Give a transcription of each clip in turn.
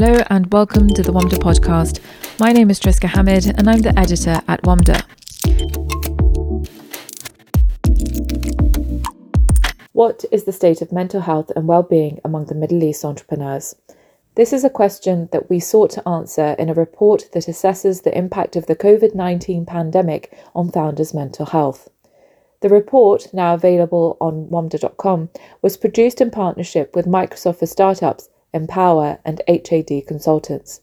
Hello and welcome to the WAMDA podcast. My name is Triska Hamid and I'm the editor at WAMDA. What is the state of mental health and well-being among the Middle East entrepreneurs? This is a question that we sought to answer in a report that assesses the impact of the COVID 19 pandemic on founders' mental health. The report, now available on WAMDA.com, was produced in partnership with Microsoft for Startups, Empower, and HAD Consultants.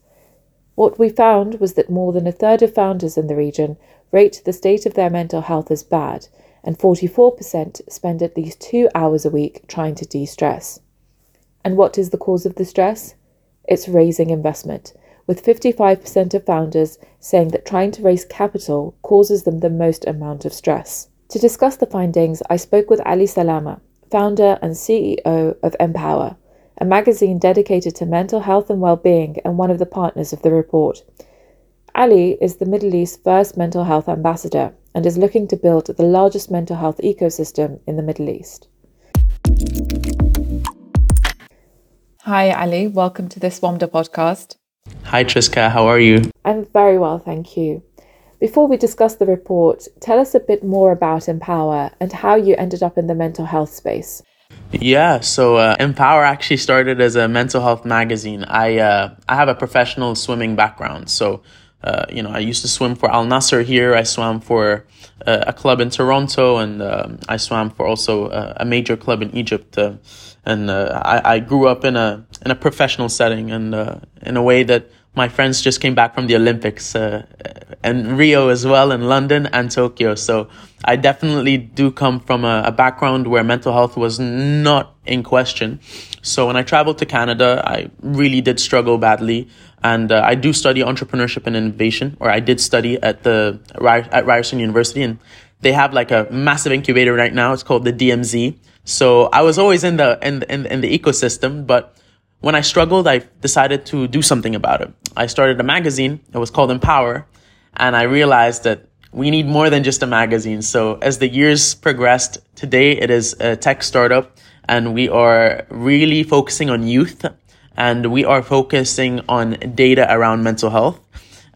What we found was that more than a third of founders in the region rate the state of their mental health as bad, and 44% spend at least two hours a week trying to de stress. And what is the cause of the stress? It's raising investment, with 55% of founders saying that trying to raise capital causes them the most amount of stress. To discuss the findings, I spoke with Ally Salama, founder and CEO of Empower, a magazine dedicated to mental health and well-being and one of the partners of the report. Ally is the Middle East's first mental health ambassador and is looking to build the largest mental health ecosystem in the Middle East. Hi, Ally. Welcome to this WAMDA podcast. Hi, Triska. How are you? I'm very well, thank you. Before we discuss the report, tell us a bit more about Empower and how you ended up in the mental health space. Yeah, so uh, Empower actually started as a mental health magazine. I uh, I have a professional swimming background, so uh, you know I used to swim for Al Nasser here. I swam for uh, a club in Toronto, and um, I swam for also uh, a major club in Egypt. Uh, and I, I grew up in a in a professional setting and in a way that my friends just came back from the Olympics and Rio as well in London and Tokyo. So I definitely do come from a, a, background where mental health was not in question. So when I traveled to Canada, I really did struggle badly. And uh, I do study entrepreneurship and innovation, or I did study at the at Ryerson University, and they have like a massive incubator right now. It's called the DMZ. So I was always in the in in, in the ecosystem, but when I struggled, I decided to do something about it. I started a magazine. It was called Empower, and I realized that we need more than just a magazine. So as the years progressed, today it is a tech startup, and we are really focusing on youth, and we are focusing on data around mental health,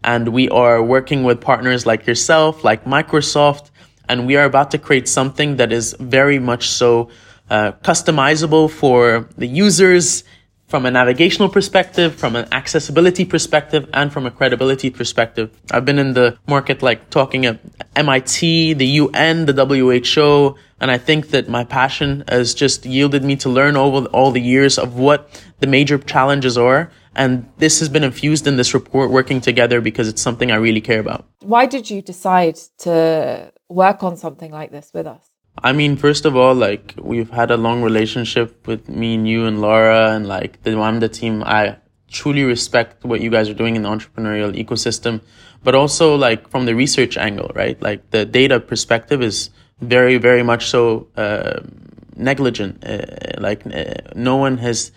and we are working with partners like yourself, like Microsoft, and we are about to create something that is very much so uh, customizable for the users from a navigational perspective, from an accessibility perspective, and from a credibility perspective. I've been in the market like talking at MIT, the UN, the WHO, and I think that my passion has just yielded me to learn over all the years of what the major challenges are. And this has been infused in this report working together because it's something I really care about. Why did you decide to work on something like this with us? I mean, first of all, like we've had a long relationship with me and you and Laura and like the WAMDA team. I truly respect what you guys are doing in the entrepreneurial ecosystem, but also like from the research angle, right? Like the data perspective is very, very much so uh, negligent. Uh, like uh, no one has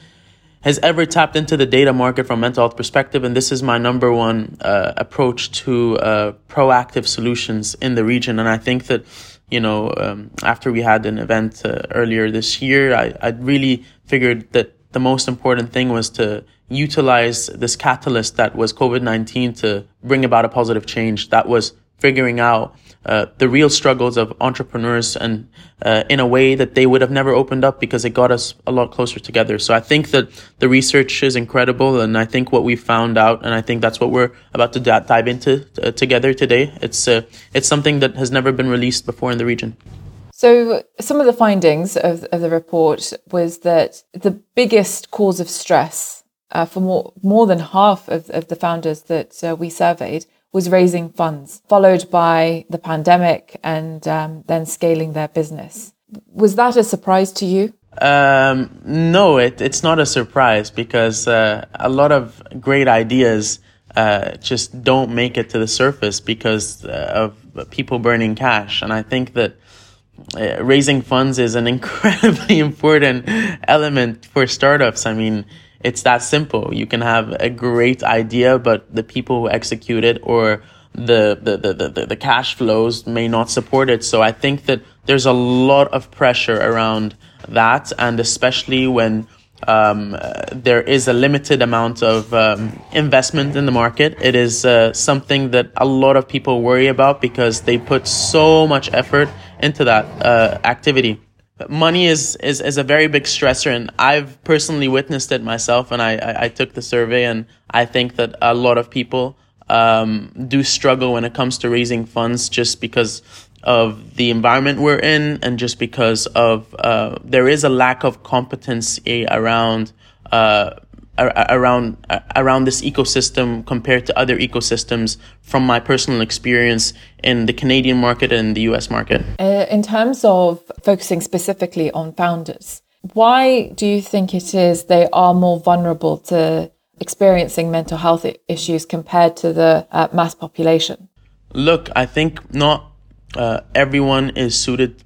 has ever tapped into the data market from mental health perspective, and this is my number one uh, approach to uh, proactive solutions in the region. And I think that you know um, after we had an event uh, earlier this year, I I really figured that the most important thing was to utilize this catalyst that was COVID nineteen to bring about a positive change. That was figuring out uh, the real struggles of entrepreneurs and uh, in a way that they would have never opened up because it got us a lot closer together. So I think that the research is incredible, and I think what we found out, and I think that's what we're about to d- dive into uh, together today. It's uh, it's something that has never been released before in the region. So some of the findings of, of the report was that the biggest cause of stress uh, for more more than half of, of the founders that uh, we surveyed was raising funds, followed by the pandemic and um, then scaling their business. Was that a surprise to you? Um, no, it, it's not a surprise because uh, a lot of great ideas uh, just don't make it to the surface because uh, of people burning cash. And I think that uh, raising funds is an incredibly important element for startups. I mean, it's that simple. You can have a great idea, but the people who execute it or the, the, the, the, the cash flows may not support it. So I think that there's a lot of pressure around that. And especially when um, there is a limited amount of um, investment in the market. It is uh, something that a lot of people worry about because they put so much effort into that uh, activity. Money is, is, is a very big stressor, and I've personally witnessed it myself. And I, I, I took the survey, and I think that a lot of people um, do struggle when it comes to raising funds just because of the environment we're in and just because of uh, there is a lack of competency around uh, around around this ecosystem compared to other ecosystems from my personal experience in the Canadian market and the US market. Uh, in terms of focusing specifically on founders, why do you think it is they are more vulnerable to experiencing mental health issues compared to the uh, mass population? Look, I think not uh, everyone is suited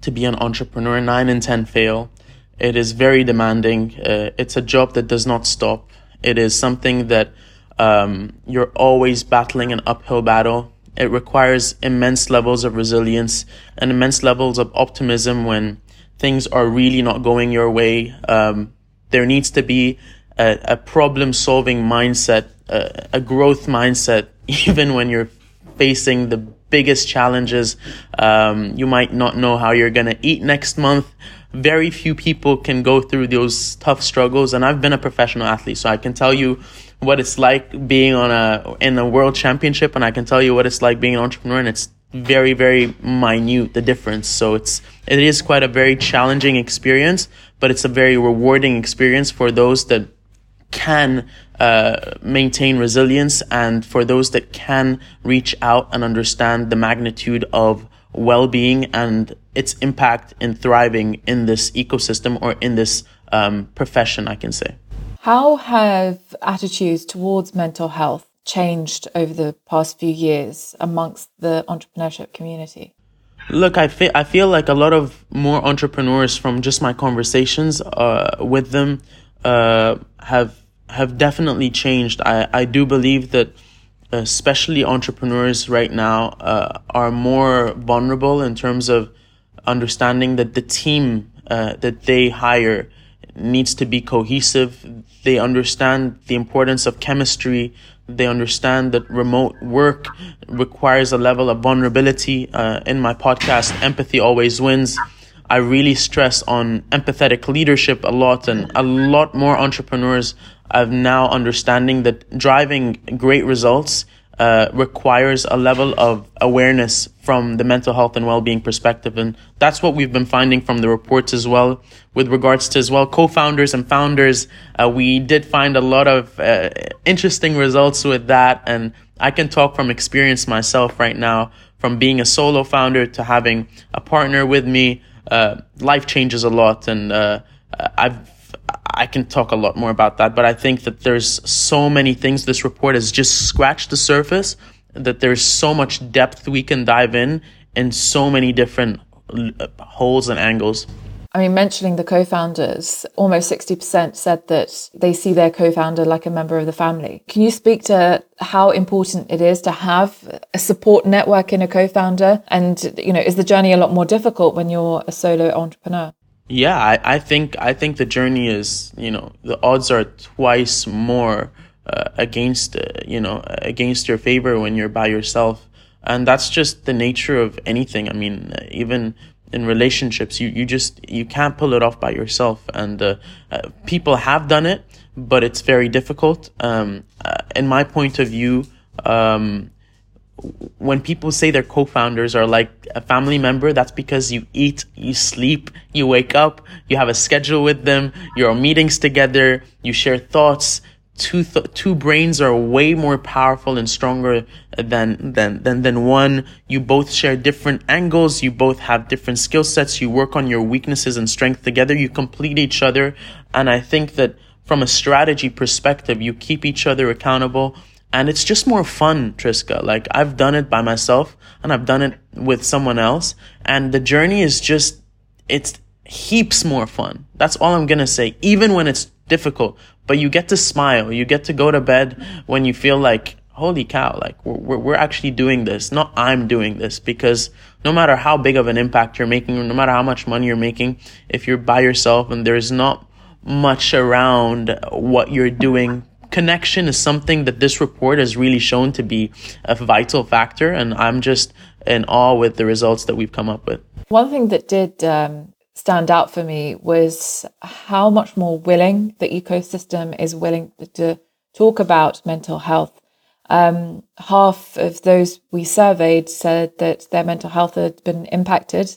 to be an entrepreneur. Nine in 10 fail. It is very demanding. Uh, it's a job that does not stop. It is something that um, you're always battling an uphill battle. It requires immense levels of resilience and immense levels of optimism when things are really not going your way. Um, there needs to be a, a problem solving mindset, a, a growth mindset, even when you're facing the biggest challenges. Um, you might not know how you're going to eat next month. Very few people can go through those tough struggles. And I've been a professional athlete, so I can tell you what it's like being on a, in a world championship. And I can tell you what it's like being an entrepreneur. And it's very, very minute, the difference. So it's, it is quite a very challenging experience, but it's a very rewarding experience for those that can uh, maintain resilience and for those that can reach out and understand the magnitude of well-being and its impact in thriving in this ecosystem or in this um, profession, I can say. How have attitudes towards mental health changed over the past few years amongst the entrepreneurship community? Look, I feel I feel like a lot of more entrepreneurs from just my conversations uh, with them uh, have have definitely changed. I, I do believe that especially entrepreneurs right now uh, are more vulnerable in terms of understanding that the team uh, that they hire needs to be cohesive. They understand the importance of chemistry. They understand that remote work requires a level of vulnerability. Uh, in my podcast, Empathy Always Wins, I really stress on empathetic leadership a lot, and a lot more entrepreneurs of now understanding that driving great results uh, requires a level of awareness from the mental health and well-being perspective. And that's what we've been finding from the reports as well. With regards to as well co-founders and founders uh, we did find a lot of uh, interesting results with that. And i can talk from experience myself right now from being a solo founder to having a partner with me uh, life changes a lot. And uh, i've I can talk a lot more about that, but I think that there's so many things. This report has just scratched the surface, that there's so much depth we can dive in in so many different holes and angles. I mean, mentioning the co founders, almost 60% said that they see their co founder like a member of the family. Can you speak to how important it is to have a support network in a co founder? And, you know, is the journey a lot more difficult when you're a solo entrepreneur? Yeah, I, I think I think the journey is you know the odds are twice more uh, against uh, you know against your favor when you're by yourself, and that's just the nature of anything. I mean, uh, even in relationships, you you just you can't pull it off by yourself, and uh, uh, people have done it, but it's very difficult. Um, uh, in my point of view, um, when people say their co-founders are like a family member, that's because you eat, you sleep, you wake up, you have a schedule with them, you're on meetings together, you share thoughts. Two th- two brains are way more powerful and stronger than than than than one. You both share different angles. You both have different skill sets. You work on your weaknesses and strength together. You complete each other, and I think that from a strategy perspective, you keep each other accountable and it's just more fun, Triska. Like I've done it by myself and I've done it with someone else. And the journey is just, it's heaps more fun. That's all I'm going to say. Even when it's difficult, but you get to smile. You get to go to bed when you feel like, holy cow, like we're, we're actually doing this. Not I'm doing this because no matter how big of an impact you're making, no matter how much money you're making, if you're by yourself and there's not much around what you're doing. Connection is something that this report has really shown to be a vital factor, and I'm just in awe with the results that we've come up with. One thing that did um, stand out for me was how much more willing the ecosystem is willing to talk about mental health. Um, half of those we surveyed said that their mental health had been impacted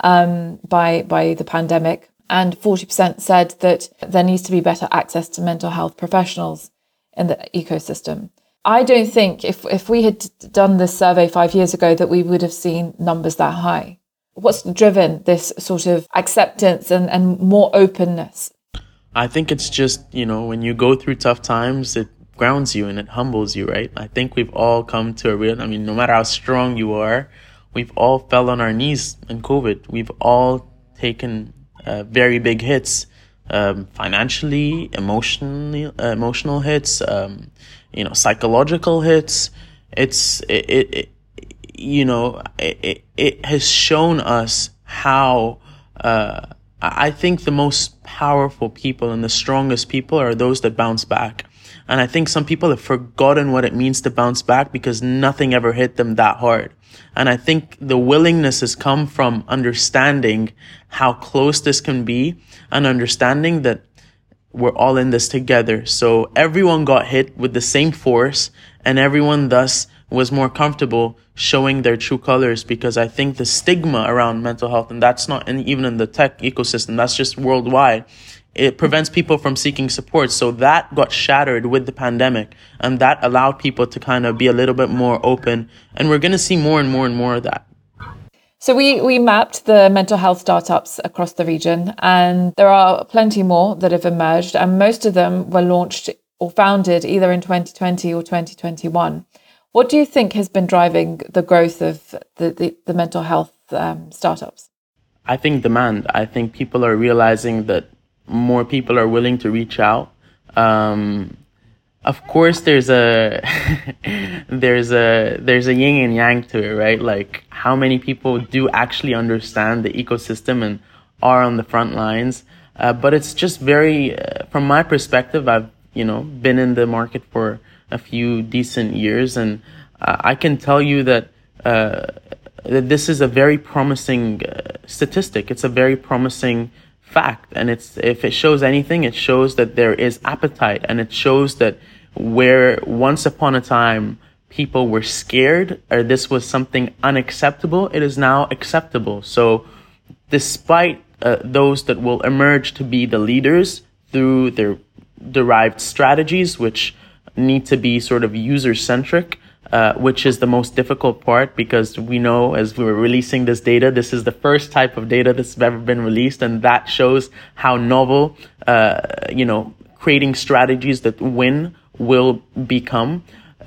um, by by the pandemic, and 40% said that there needs to be better access to mental health professionals in the ecosystem. I don't think if, if we had done this survey five years ago that we would have seen numbers that high. What's driven this sort of acceptance and, and more openness? I think it's just, you know, when you go through tough times, it grounds you and it humbles you, right? I think we've all come to a real, I mean, no matter how strong you are, we've all fell on our knees in COVID. We've all taken uh, very big hits, um, financially, emotionally, uh, emotional hits, um, you know, psychological hits. It's it, it, it you know, it, it it has shown us how. Uh, I think the most powerful people and the strongest people are those that bounce back. And I think some people have forgotten what it means to bounce back because nothing ever hit them that hard. And I think the willingness has come from understanding how close this can be and understanding that we're all in this together. So everyone got hit with the same force and everyone thus was more comfortable showing their true colors because I think the stigma around mental health, and that's not in, even in the tech ecosystem, that's just worldwide, it prevents people from seeking support. So that got shattered with the pandemic and that allowed people to kind of be a little bit more open. And we're going to see more and more and more of that. So we, we mapped the mental health startups across the region and there are plenty more that have emerged and most of them were launched or founded either in 2020 or 2021. What do you think has been driving the growth of the, the, the mental health um, startups? I think demand. I think people are realizing that more people are willing to reach out. Um, of course, there's a there's a there's a yin and yang to it, right? Like how many people do actually understand the ecosystem and are on the front lines. Uh, but it's just very, uh, from my perspective, I've you know been in the market for a few decent years, and uh, I can tell you that uh, that this is a very promising uh, statistic. It's a very promising fact and it's if it shows anything it shows that there is appetite and it shows that where once upon a time people were scared or this was something unacceptable it is now acceptable so despite uh, those that will emerge to be the leaders through their derived strategies which need to be sort of user centric uh, which is the most difficult part because we know as we were releasing this data, this is the first type of data that's ever been released, and that shows how novel, uh, you know, creating strategies that win will become.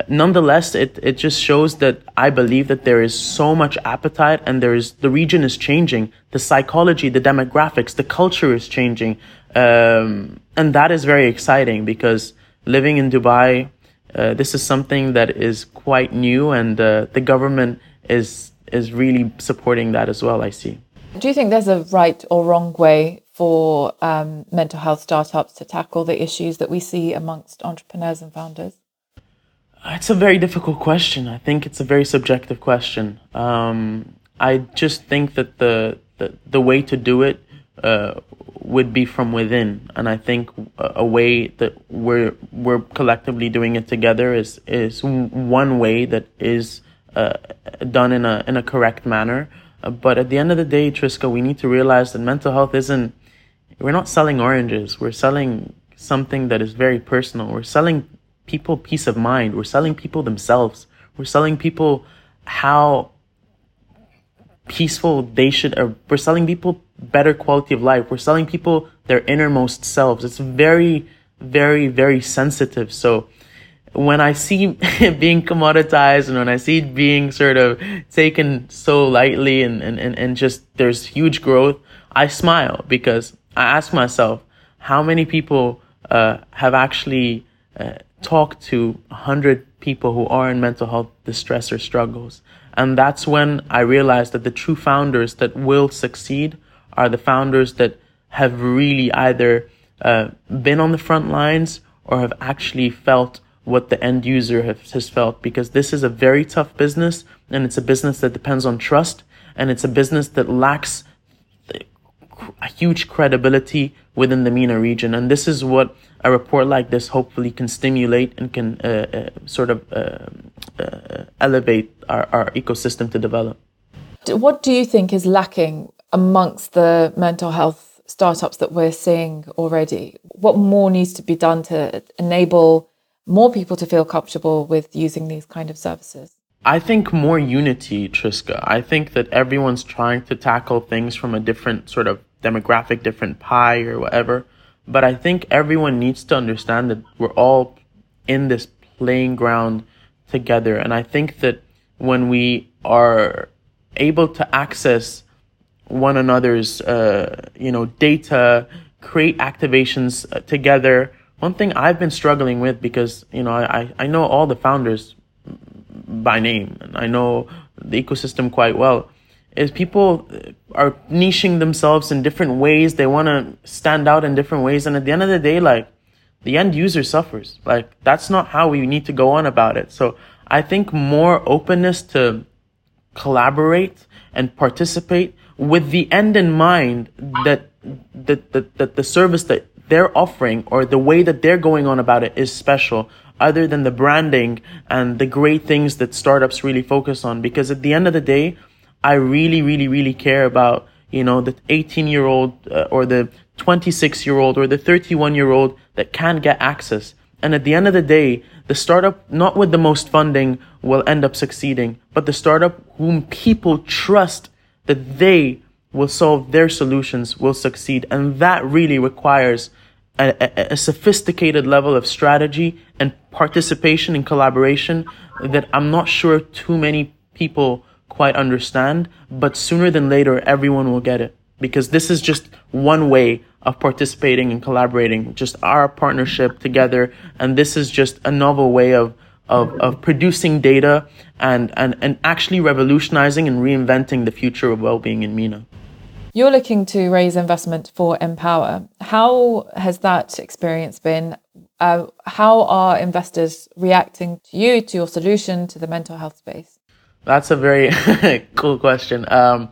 Nonetheless, it, it just shows that I believe that there is so much appetite and there is, the region is changing. The psychology, the demographics, the culture is changing. Um, and that is very exciting because living in Dubai, uh, this is something that is quite new, and uh, the government is is really supporting that as well. I see. Do you think there's a right or wrong way for um, mental health startups to tackle the issues that we see amongst entrepreneurs and founders? It's a very difficult question. I think it's a very subjective question. Um, I just think that the, the the way to do it uh, would be from within, and I think a way that we're we're collectively doing it together is is one way that is uh, done in a in a correct manner. Uh, but at the end of the day, Triska, we need to realize that mental health isn't. We're not selling oranges. We're selling something that is very personal. We're selling people peace of mind. We're selling people themselves. We're selling people how peaceful they should. Uh, we're selling people better quality of life. We're selling people their innermost selves. It's very, very, very sensitive. So when I see being commoditized and when I see it being sort of taken so lightly and, and, and, and just there's huge growth, I smile because I ask myself, how many people uh, have actually uh, talked to 100 people who are in mental health distress or struggles? And that's when I realized that the true founders that will succeed are the founders that have really either uh, been on the front lines or have actually felt what the end user has, has felt. Because this is a very tough business and it's a business that depends on trust and it's a business that lacks a huge credibility within the MENA region. And this is what a report like this hopefully can stimulate and can uh, uh, sort of uh, uh elevate our, our ecosystem to develop. What do you think is lacking amongst the mental health startups that we're seeing already? What more needs to be done to enable more people to feel comfortable with using these kind of services? I think more unity, Triska. I think that everyone's trying to tackle things from a different sort of demographic, different pie or whatever. But I think everyone needs to understand that we're all in this playing ground together. And I think that when we are able to access one another's, uh, you know, data, create activations uh, together. One thing I've been struggling with because, you know, I, I know all the founders by name and I know the ecosystem quite well is people are niching themselves in different ways. They want to stand out in different ways. And at the end of the day, like the end user suffers. Like that's not how we need to go on about it. So I think more openness to collaborate and participate with the end in mind that that, that, that the service that they're offering or the way that they're going on about it is special other than the branding and the great things that startups really focus on. Because at the end of the day, I really, really, really care about, you know, the 18 year old uh, or the 26 year old or the 31 year old that can get access. And at the end of the day, the startup, not with the most funding, will end up succeeding, but the startup whom people trust that they will solve their solutions will succeed. And that really requires a, a, a, sophisticated level of strategy and participation and collaboration that I'm not sure too many people quite understand, but sooner than later, everyone will get it because this is just one way of participating and collaborating, just our partnership together. And this is just a novel way of, of, of producing data and, and, and actually revolutionizing and reinventing the future of well-being in MENA. You're looking to raise investment for Empower. How has that experience been? Uh, how are investors reacting to you, to your solution, to the mental health space? That's a very cool question. Um,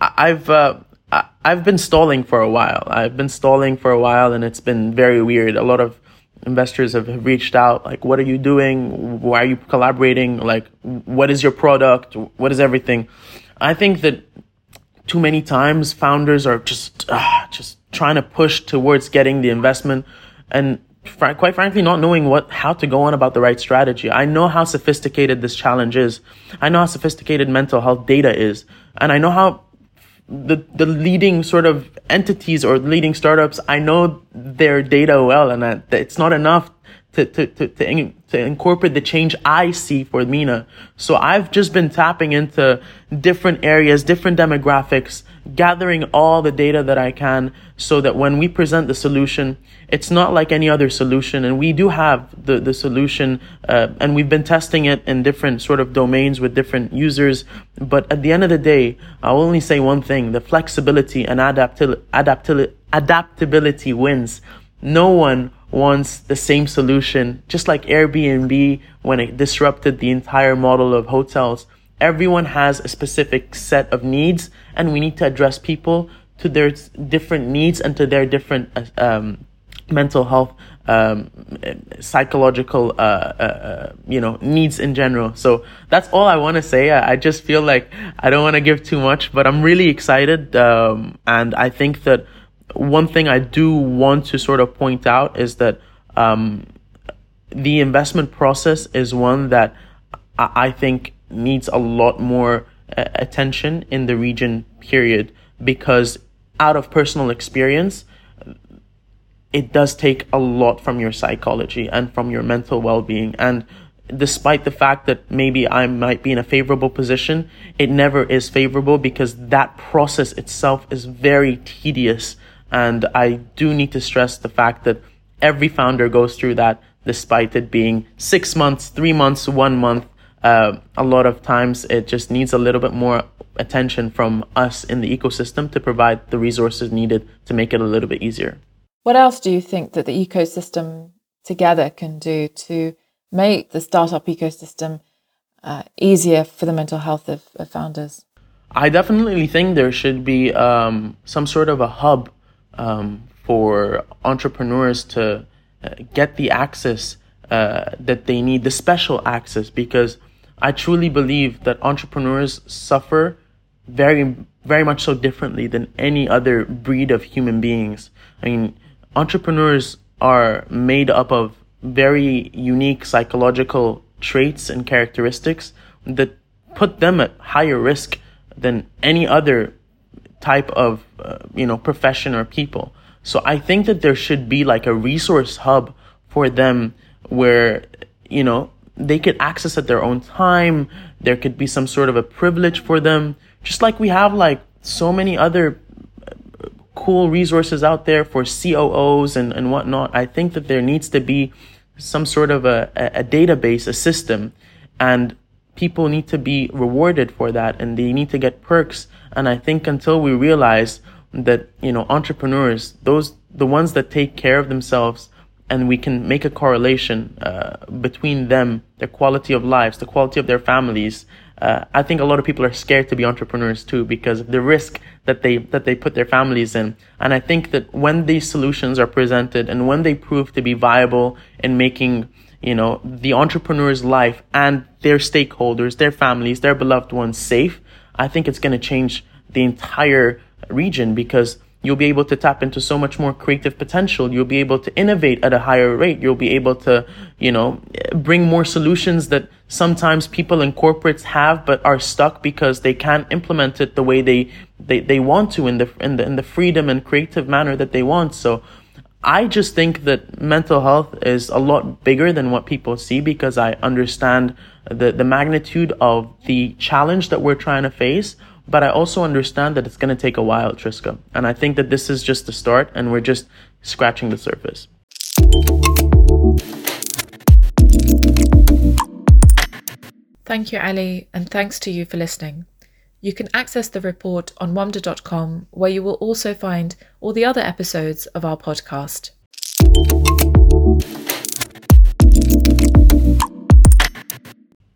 I've uh, I've been stalling for a while. I've been stalling for a while, and it's been very weird. A lot of investors have reached out, like, "What are you doing? Why are you collaborating? Like, what is your product? What is everything?" I think that too many times founders are just uh, just trying to push towards getting the investment and fr- quite frankly not knowing what how to go on about the right strategy. I know how sophisticated this challenge is. I know how sophisticated mental health data is. And i know how the the leading sort of entities or leading startups i know their data well and that it's not enough to, to, to, to, to incorporate the change I see for MENA. So I've just been tapping into different areas, different demographics, gathering all the data that I can so that when we present the solution, it's not like any other solution. And we do have the, the solution, uh, and we've been testing it in different sort of domains with different users. But at the end of the day, I'll only say one thing, the flexibility and adaptil- adaptil- adaptability wins. No one wants the same solution, just like Airbnb when it disrupted the entire model of hotels. Everyone has a specific set of needs, and we need to address people to their different needs and to their different um, mental health, um, psychological, uh, uh, uh, you know, needs in general. So that's all I want to say. I, I, just feel like I don't want to give too much, but I'm really excited, um, and I think that one thing I do want to sort of point out is that um, the investment process is one that I think needs a lot more uh, attention in the region, period, because out of personal experience, it does take a lot from your psychology and from your mental well being. And despite the fact that maybe I might be in a favorable position, it never is favorable because that process itself is very tedious and I do need to stress the fact that every founder goes through that despite it being six months, three months, one month. Uh, a lot of times it just needs a little bit more attention from us in the ecosystem to provide the resources needed to make it a little bit easier. What else do you think that the ecosystem together can do to make the startup ecosystem uh, easier for the mental health of, of, founders? I definitely think there should be um, some sort of a hub um, for entrepreneurs to uh, get the access uh, that they need, the special access, because I truly believe that entrepreneurs suffer very, very much so differently than any other breed of human beings. I mean, entrepreneurs are made up of very unique psychological traits and characteristics that put them at higher risk than any other type of uh, you know profession or people so i think that there should be like a resource hub for them where you know they could access at their own time there could be some sort of a privilege for them just like we have like so many other uh, cool resources out there for COOs and, and whatnot. I think that there needs to be some sort of a, a database, a system, and people need to be rewarded for that and they need to get perks. And I think until we realize that, you know, entrepreneurs, those, the ones that take care of themselves and we can make a correlation uh, between them, their quality of lives, the quality of their families. Uh, I think a lot of people are scared to be entrepreneurs too because of the risk that they that they put their families in. And I think that when these solutions are presented and when they prove to be viable in making you know the entrepreneur's life and their stakeholders, their families, their beloved ones safe, I think it's going to change the entire region because You'll be able to tap into so much more creative potential. You'll be able to innovate at a higher rate. You'll be able to, you know, bring more solutions that sometimes people in corporates have but are stuck because they can't implement it the way they, they, they want to in the, in the, in the freedom and creative manner that they want. So, I just think that mental health is a lot bigger than what people see because I understand the, the magnitude of the challenge that we're trying to face. But I also understand that it's going to take a while, Triska. And I think that this is just the start and we're just scratching the surface. Thank you, Ally, and thanks to you for listening. You can access the report on wamda.com, where you will also find all the other episodes of our podcast.